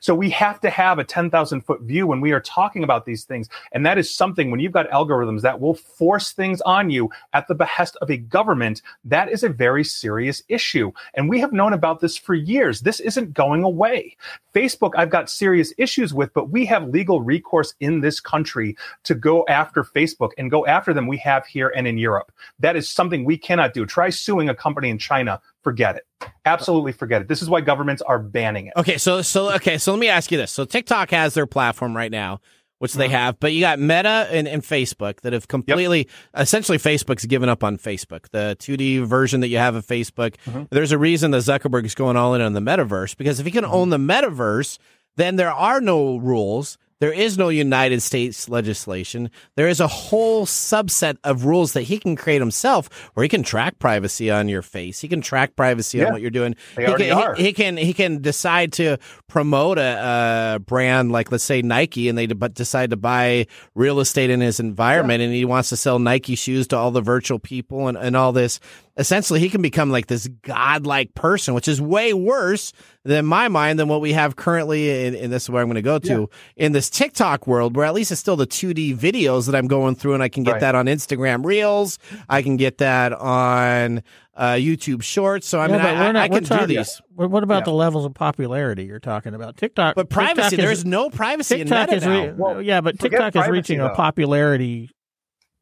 So we have to have a 10,000 foot view when we are talking about these things. And that is something when you've got algorithms that will force things on you at the behest of a government, that is a very serious issue. And we have known about this for years. This isn't going away. Facebook, I've got serious issues with, but we have legal recourse in this country to go after Facebook and go after them we have here and in Europe. That is something we cannot do. Try suing a company in China forget it. Absolutely forget it. This is why governments are banning it. Okay, so so okay, so let me ask you this. So TikTok has their platform right now, which they uh-huh. have, but you got Meta and, and Facebook that have completely essentially Facebook's given up on Facebook. The 2D version that you have of Facebook. Mm-hmm. There's a reason that Zuckerberg is going all in on the metaverse because if he can mm-hmm. own the metaverse, then there are no rules. There is no United States legislation. There is a whole subset of rules that he can create himself where he can track privacy on your face. He can track privacy on what you're doing. They he, already can, are. He, he can he can decide to promote a, a brand like let's say Nike and they de- but decide to buy real estate in his environment and he wants to sell Nike shoes to all the virtual people and, and all this. Essentially, he can become like this godlike person, which is way worse than my mind than what we have currently. In, and this is where I'm going to go to in this TikTok world, where at least it's still the 2D videos that I'm going through, and I can get Right. that on Instagram Reels. I can get that on uh, YouTube Shorts. So I mean, Yeah, but I, we're I, not- I we're can do these. What what about Yeah. the levels of popularity you're talking about? TikTok, But privacy, TikTok there is, is no privacy TikTok in is Meta re- Well, yeah, but forget TikTok is privacy, reaching a popularity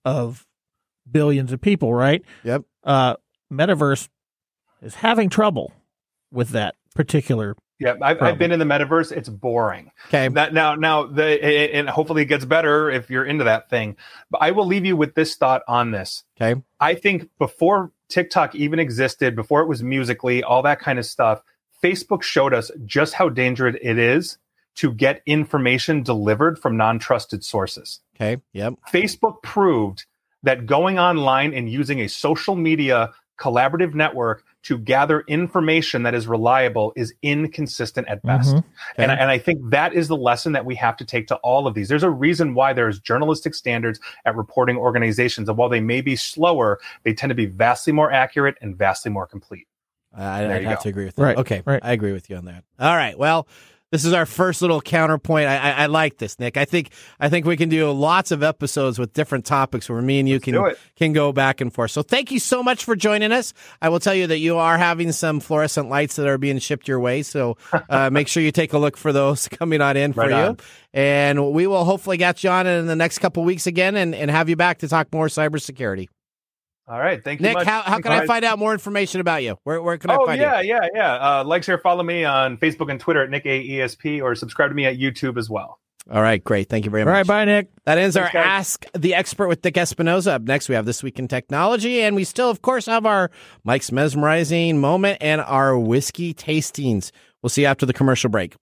of billions of people, right? Yep. Uh, Metaverse is having trouble with that particular. Yeah, I've, I've been in the metaverse. It's boring. Okay. That now, now the and hopefully it gets better if you're into that thing. But I will leave you with this thought on this. Okay. I think before TikTok even existed, before it was Musical.ly, all that kind of stuff, Facebook showed us just how dangerous it is to get information delivered from non-trusted sources. Okay. Yep. Facebook proved that going online and using a social media collaborative network to gather information that is reliable is inconsistent at best. Mhm. And, I- Okay. and I think that is the lesson that we have to take to all of these. There's a reason why there's journalistic standards at reporting organizations. And while they may be slower, they tend to be vastly more accurate and vastly more complete. I, I'd have go. to agree with that. Right, Okay. right. I agree with you on that. All right. Well, this is our first little counterpoint. I, I, I like this, Nick. I think I think we can do lots of episodes with different topics where me and you can do it. can go back and forth. So thank you so much for joining us. I will tell you that you are having some fluorescent lights that are being shipped your way. So uh, make sure you take a look for those coming on in for Right you. on. And we will hopefully get you on in the next couple weeks again and, and have you back to talk more cybersecurity. All right. Thank you. Nick, much. how, how can I All right. find out more information about you? Where, where can I Oh find yeah, you? yeah, yeah. Uh, like, share, follow me on Facebook and Twitter at Nick A E S P, or subscribe to me at YouTube as well. All right, great. Thank you very much. All right, bye, Nick. That ends Thanks, our guys. Ask the Expert with Nick Espinosa. Up next, we have This Week in Technology, and we still, of course, have our Mike's Mesmerizing moment and our whiskey tastings. We'll see you after the commercial break.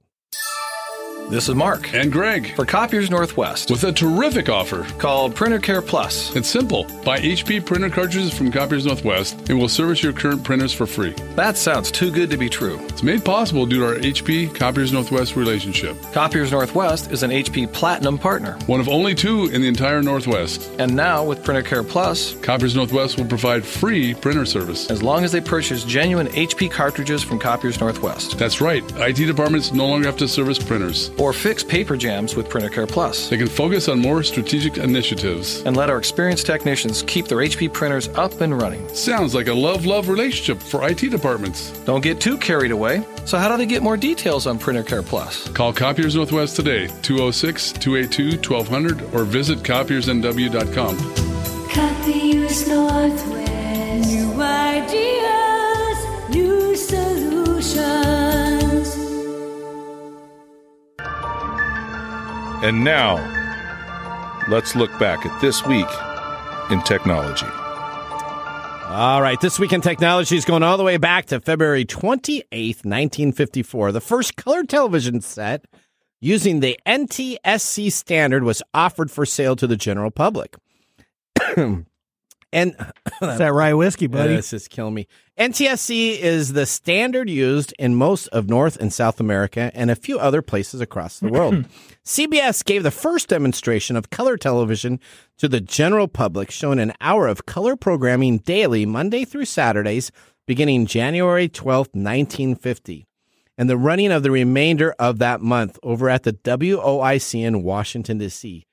This is Mark And Greg, for Copiers Northwest with a terrific offer. called Printer Care Plus. It's simple. Buy HP printer cartridges from Copiers Northwest and we'll service your current printers for free. That sounds too good to be true. It's made possible due to our HP Copiers Northwest relationship. Copiers Northwest is an HP Platinum partner. One of only two in the entire Northwest. And now with Printer Care Plus, Copiers Northwest will provide free printer service. as long as they purchase genuine HP cartridges from Copiers Northwest That's right. IT departments no longer have to service printers. Or fix paper jams with Printer Care Plus. They can focus on more strategic initiatives. And let our experienced technicians keep their HP printers up and running. Sounds like a love love relationship for IT departments. Don't get too carried away. So, how do they get more details on Printer Care Plus? Call Copiers Northwest today, 206 282 1200, or visit copiersnw.com. Copiers Northwest. New ideas, new solutions. And now, let's look back at this week in technology. All right, This Week in Technology is going all the way back to February 28th, 1954. The first color television set using the NTSC standard was offered for sale to the general public. Hmm. And That's that rye whiskey, buddy. This is killing me. NTSC is the standard used in most of North and South America and a few other places across the world. CBS gave the first demonstration of color television to the general public, showing an hour of color programming daily, Monday through Saturdays, beginning January 12th, 1950, and the running of the remainder of that month over at the WOIC in Washington, D.C.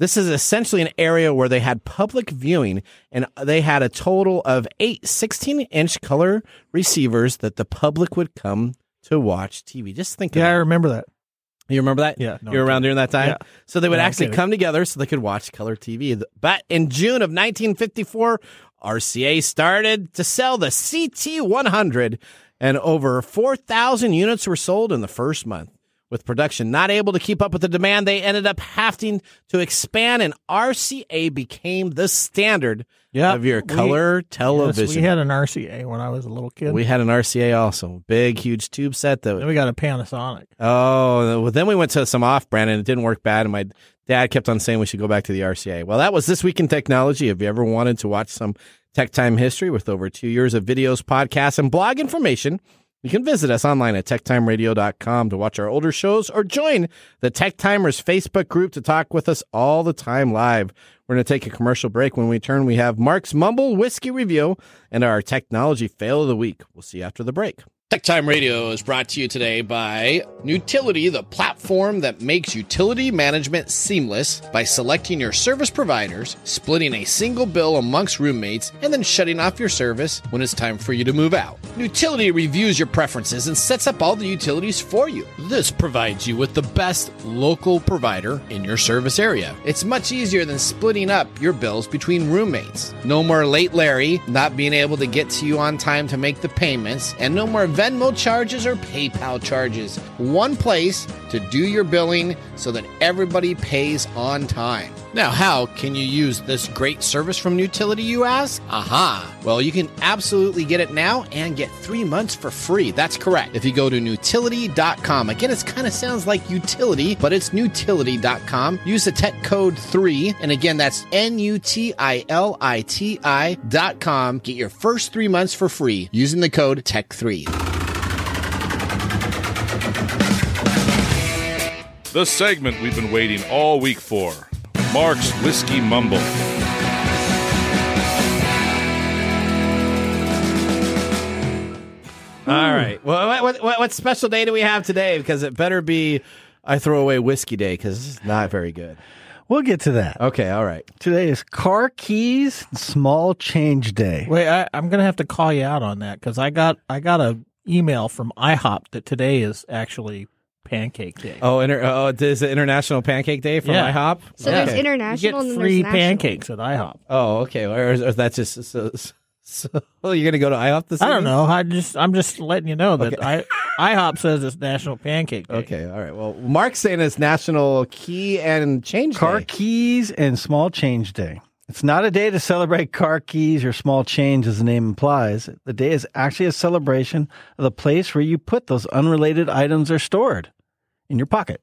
This is essentially an area where they had public viewing and they had a total of eight 16 inch color receivers that the public would come to watch TV. Just think of yeah, I remember that. You remember that? Yeah, no, you were around during that time? Yeah. So they would No, actually come together so they could watch color TV. But in June of 1954, RCA started to sell the CT100, and over 4,000 units were sold in the first month. With production not able to keep up with the demand, they ended up having to expand, and RCA became the standard Yep. of your We- color Yes, television. we had an RCA when I was a little kid. We had an RCA also, big, huge tube set that then we got a Panasonic. Oh, well, then we went to some off brand and it didn't work bad. And my dad kept on saying we should go back to the RCA. Well, that was This Week in Technology. If you ever wanted to watch some Tech Time history with over two years of videos, podcasts, and blog information, you can visit us online at techtimeradio.com to watch our older shows or join the Tech Timers Facebook group to talk with us all the time live. We're going to take a commercial break. When we turn, we have Mark's Mumble Whiskey Review and our Technology Fail of the Week. We'll see you after the break. Tech Time Radio is brought to you today by Nutility, the platform that makes utility management seamless by selecting your service providers, splitting a single bill amongst roommates, and then shutting off your service when it's time for you to move out. Nutility reviews your preferences and sets up all the utilities for you. This provides you with the best local provider in your service area. It's much easier than splitting up your bills between roommates. No more late Larry not being able to get to you on time to make the payments, and no more Venmo charges or PayPal charges. One place to do your billing so that everybody pays on time. Now, how can you use this great service from Nutility, you ask? Aha! Well, you can absolutely get it now and get three months for free. That's correct. If you go to Nutility.com, again, it kind of sounds like utility, but it's Nutility.com. Use the tech code 3, and again, that's N U T I L I T I.com. Get your first three months for free using the code TECH3. The segment we've been waiting all week for Mark's Whiskey Mumble. All right. Well, what, what, what, what special day do we have today? Because it better be I throw away whiskey day because this is not very good. We'll get to that. Okay. All right. Today is car keys and small change day. Wait, I, I'm gonna have to call you out on that because I got I got a email from IHOP that today is actually Pancake Day. Oh, inter- oh, is it International Pancake Day from Yeah. IHOP? So there's Okay. you international get and then free there's national. pancakes at IHOP. Oh, okay. Or, is- or that's just so, so. You're gonna go to IHOP this? I don't evening? know. I just I'm just letting you know that Okay. I IHOP says it's National Pancake Day. Okay. All right. Well, Mark's saying it's National Key and Change Car Day. keys and small change day. It's not a day to celebrate car keys or small change, as the name implies. The day is actually a celebration of the place where you put those unrelated items are stored in your pocket.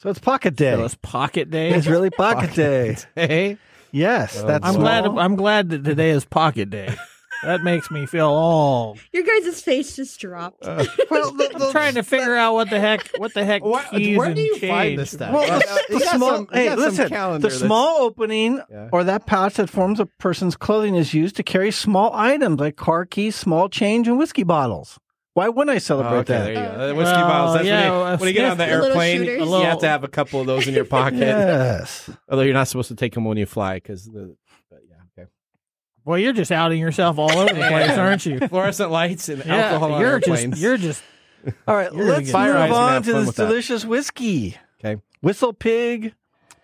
So it's Pocket Day. So it's Pocket Day. it's really Pocket, Day. Hey. Yes, oh, that's I'm glad. I'm glad that today is Pocket Day. That makes me feel all. Your guys' face just dropped. well, the, I'm trying to figure out what the heck what the heck What- keys where and do you change. find this stuff? Well, Uh, the, you the got small, some- hey, listen, calendar the that's- small opening Yeah. or that pouch that forms a person's clothing is used to carry small items like car keys, small change, and whiskey bottles. Why wouldn't I Oh, celebrate okay, that? there you go. Oh, The whiskey Well, bottles. That's yeah, when, you, when you get on the sniff- little airplane, you have to have a couple of those in your pocket. Yes. Although you're not supposed to take them when you fly because the. But yeah. Okay. Well, you're just outing yourself all over the place, aren't you? Fluorescent lights and alcohol Yeah, on you're airplanes. just you're just All right, let's move fire eyes and on to this with that. delicious whiskey. Okay. Whistle Pig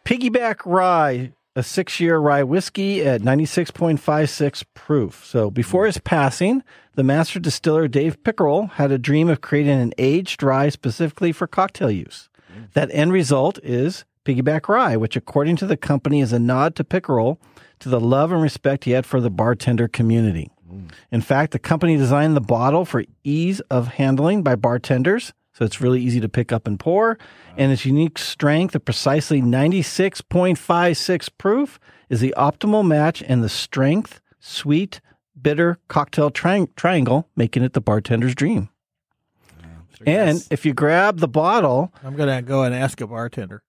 Piggyback Rye, a six year rye whiskey at 96.56 proof. So before his passing, the master distiller Dave Pickerell had a dream of creating an aged rye specifically for cocktail use. Mm. That end result is Piggyback Rye, which, according to the company, is a nod to Pickerell to the love and respect he had for the bartender community. In fact, the company designed the bottle for ease of handling by bartenders, so it's really easy to pick up and pour. And its unique strength of precisely 96.56 proof is the optimal match in the strength, sweet, bitter cocktail tri- triangle, making it the bartender's dream. And if you grab the bottle, I'm gonna go and ask a bartender.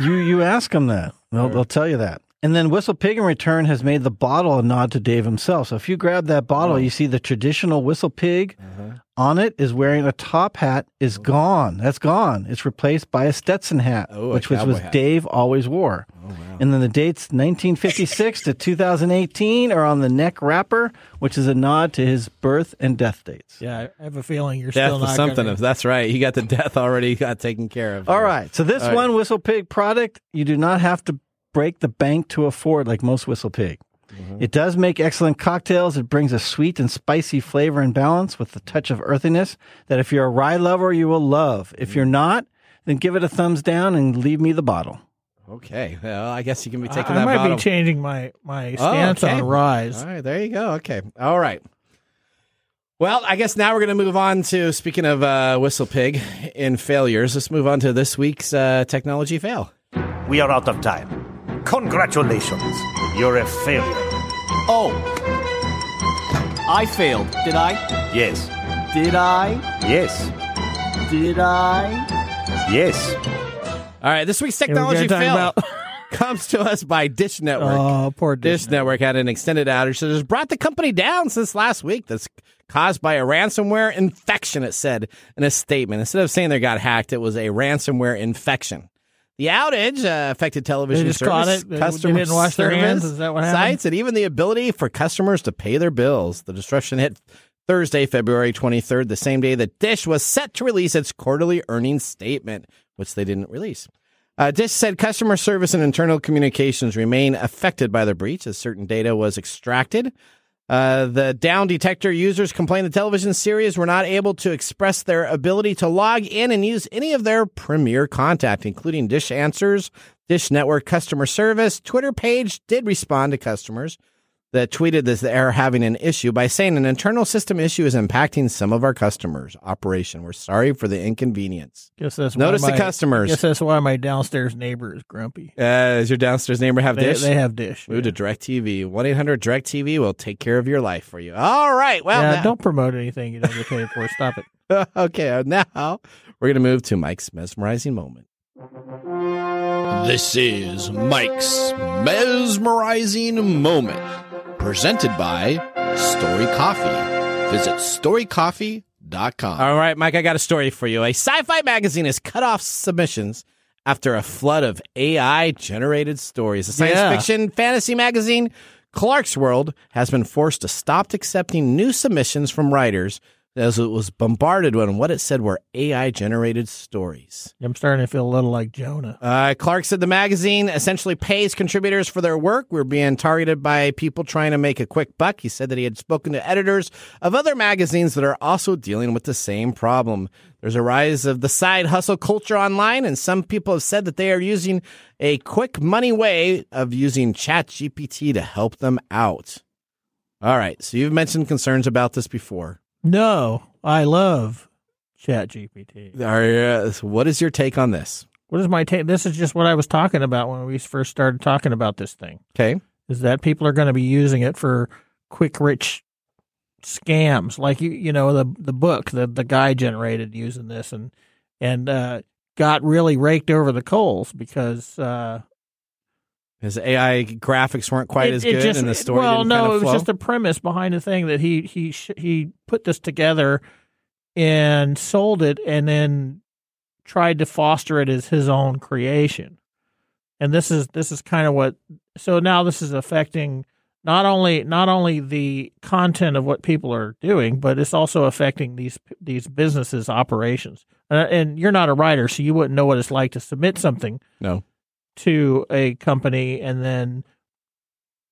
you you ask them that. They'll, they'll tell you that. And then Whistle Pig in return has made the bottle a nod to Dave himself. So if you grab that bottle, you see the traditional Whistle Pig mm-hmm. on it is wearing a top hat is gone. That's gone. It's replaced by a Stetson hat, Oh, which was cowboy was hat. Dave always wore. Oh, and then the dates 1956 to 2018 are on the neck wrapper, which is a nod to his birth and death dates. Yeah, I have a feeling you're Death still not something. Gonna, that's right, you got the death already got taken care of. All right. So this All right. one Whistle Pig product, you do not have to break the bank to afford like most Whistle Pig. It does make excellent cocktails. It brings a sweet and spicy flavor and balance with a touch of earthiness that if you're a rye lover, you will love. If you're not, then give it a thumbs down and leave me the bottle. Okay. Well, I guess you can be taking I that I might bottle. be changing my my Oh, stance okay. on rise. All right, there you go. Okay. All right. Well, I guess now we're going to move on to speaking of uh, Whistle Pig in failures. Let's move on to this week's uh, technology fail. We are out of time. Congratulations. You're a failure. Oh. I failed, did I? Yes. Did I? Yes. Did I? Yes. All right, this week's Here we technology talking fail about- comes to us by Dish Network. Oh, poor Dish Network had an extended outage that has brought the company down since last week. That's caused by a ransomware infection, it said in a statement. Instead of saying they got hacked, it was a ransomware infection. The outage uh, affected television They service, caught it? They- they customer didn't wash their service hands? Is that what happened? sites, and even the ability for customers to pay their bills. The disruption hit Thursday, February 23rd, the same day that Dish was set to release its quarterly earnings statement, which they didn't release. Uh, Dish said customer service and internal communications remain affected by the breach as certain data was extracted. Uh, the down detector users complained the television series were not able to express their ability to log in and use any of their premier contact, including Dish Answers, Dish Network customer service. Twitter page did respond to customers that tweeted that they are having an issue by saying an internal system issue is impacting some of our customers' operation. We're sorry for the inconvenience. Guess that's why Notice the my- customers. Guess that's why my downstairs neighbor is grumpy. Uh, does your downstairs neighbor have They- Dish? they have Dish, Move to DirecTV. 1 800 DirecTV will take care of your life for you. All right. Well, yeah, now- don't promote anything you don't get paid for. Stop it. okay. uh, Now we're going to move to Mike's mesmerizing moment. This is Mike's mesmerizing moment, presented by Story Coffee. Visit storycoffee.com. All right, Mike, I got a story for you. A sci fi magazine has cut off submissions after a flood of AI generated stories. A science Yeah. fiction fantasy magazine, Clarkesworld, has been forced to stop accepting new submissions from writers as it was bombarded on what it said were AI generated stories. I'm starting to feel a little like Jonah. Uh, Clarke said the magazine essentially pays contributors for their work. We're being targeted by people trying to make a quick buck. He said that he had spoken to editors of other magazines that are also dealing with the same problem. There's a rise of the side hustle culture online, and some people have said that they are using a quick money way of using ChatGPT to help them out. All right, so you've mentioned concerns about this before. No, I love Chat GPT. Are, uh, what is your take on this? What is my take? This is just what I was talking about when we first started talking about this thing. Okay. Is that people are going to be using it for quick, rich scams, like you, you know, the the book that the guy generated using this, and and uh, got really raked over the coals because uh, His AI graphics weren't quite it- as good, just- and the story Well, didn't no, kind of it was just the premise behind the thing that he he sh- he put this together and sold it, and then tried to foster it as his own creation. And this is this is kind of what. So now this is affecting not only not only the content of what people are doing, but it's also affecting these these businesses' operations. Uh, and you're not a writer, so you wouldn't know what it's like to submit something No. To a company and then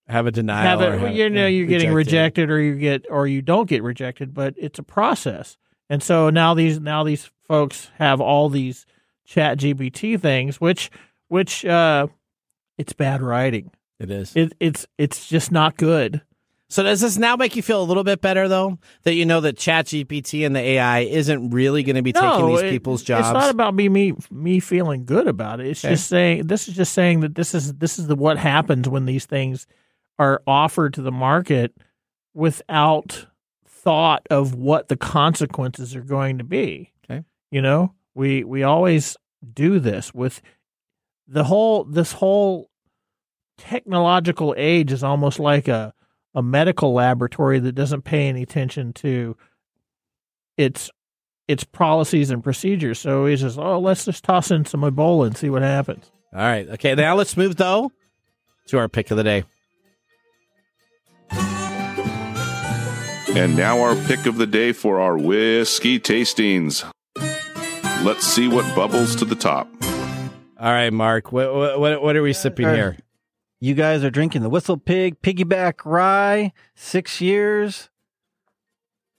have a denial. have or it, have- you know, you're getting rejected. rejected or you get or you don't get rejected, but it's a process. And so now these now these folks have all these chat GPT things, which which uh it's bad writing. It is. It, it's it's just not good. So does this now make you feel a little bit better though that you know that ChatGPT and the AI isn't really going to be taking these it- people's jobs? It's not about me me me feeling good about it. It's Okay. just saying this is just saying that this is this is the what happens when these things are offered to the market without thought of what the consequences are going to be. Okay. You know, we we always do this with the whole this whole technological age is almost like a a medical laboratory that doesn't pay any attention to its its policies and procedures. So he's just, oh, let's just toss in some Ebola and see what happens. All right. Okay. Now let's move though to our pick of the day. And now our pick of the day for our whiskey tastings. Let's see what bubbles to the top. All right, Mark. What what what, what are we sipping Uh, here? You guys are drinking the Whistle Pig Piggyback Rye, six years.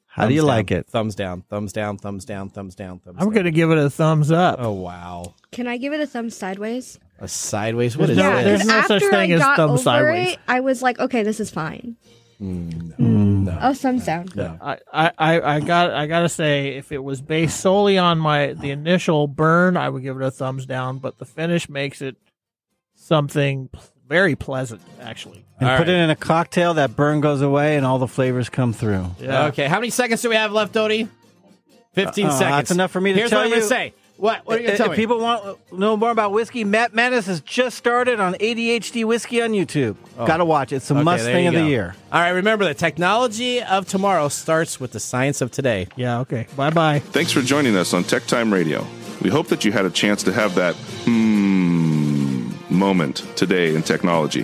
How do you down, like it? Thumbs down, thumbs down, thumbs down, thumbs down, thumbs down. I'm down. going to give it a thumbs up. Oh wow, Can I give it a thumb sideways? a sideways. What There's is no- this? there's 'cause no after such thing I as got thumb over sideways. It, I was like, okay, this is fine. Mm, Mm. Oh, thumbs down. I, I, I I got I gotta say, if it was based solely on my the initial burn, I would give it a thumbs down. But the finish makes it something p- very pleasant, actually. And All put right. it in a cocktail. That burn goes away, and all the flavors come through. Yeah. Okay, how many seconds do we have left, Odie? Fifteen Uh, uh, seconds. that's enough for me to Here's tell what I'm gonna you. say. What? What are you gonna If- tell if me? people want to know more about whiskey, Matt Madness has just started on ADHD Whiskey on YouTube. Got to watch it. It's a Oh. Okay, must thing you of the year. All right, remember the technology of tomorrow starts with the science of today. Yeah. Okay. Bye bye. Thanks for joining us on Tech Time Radio. We hope that you had a chance to have that hmm moment today in technology.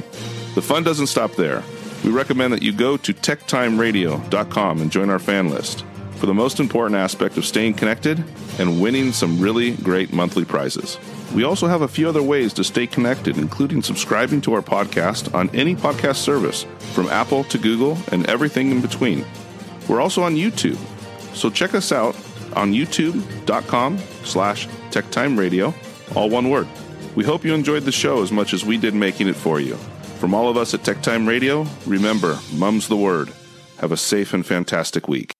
The fun doesn't stop there. We recommend that you go to techtimeradio.com and join our fan list for the most important aspect of staying connected and winning some really great monthly prizes. We also have a few other ways to stay connected, including subscribing to our podcast on any podcast service, from Apple to Google and everything in between. We're also on YouTube, so check us out on youtube.com slash techtimeradio, all one word. We hope you enjoyed the show as much as we did making it for you. From all of us at Tech Time Radio, remember, mum's the word. Have a safe and fantastic week.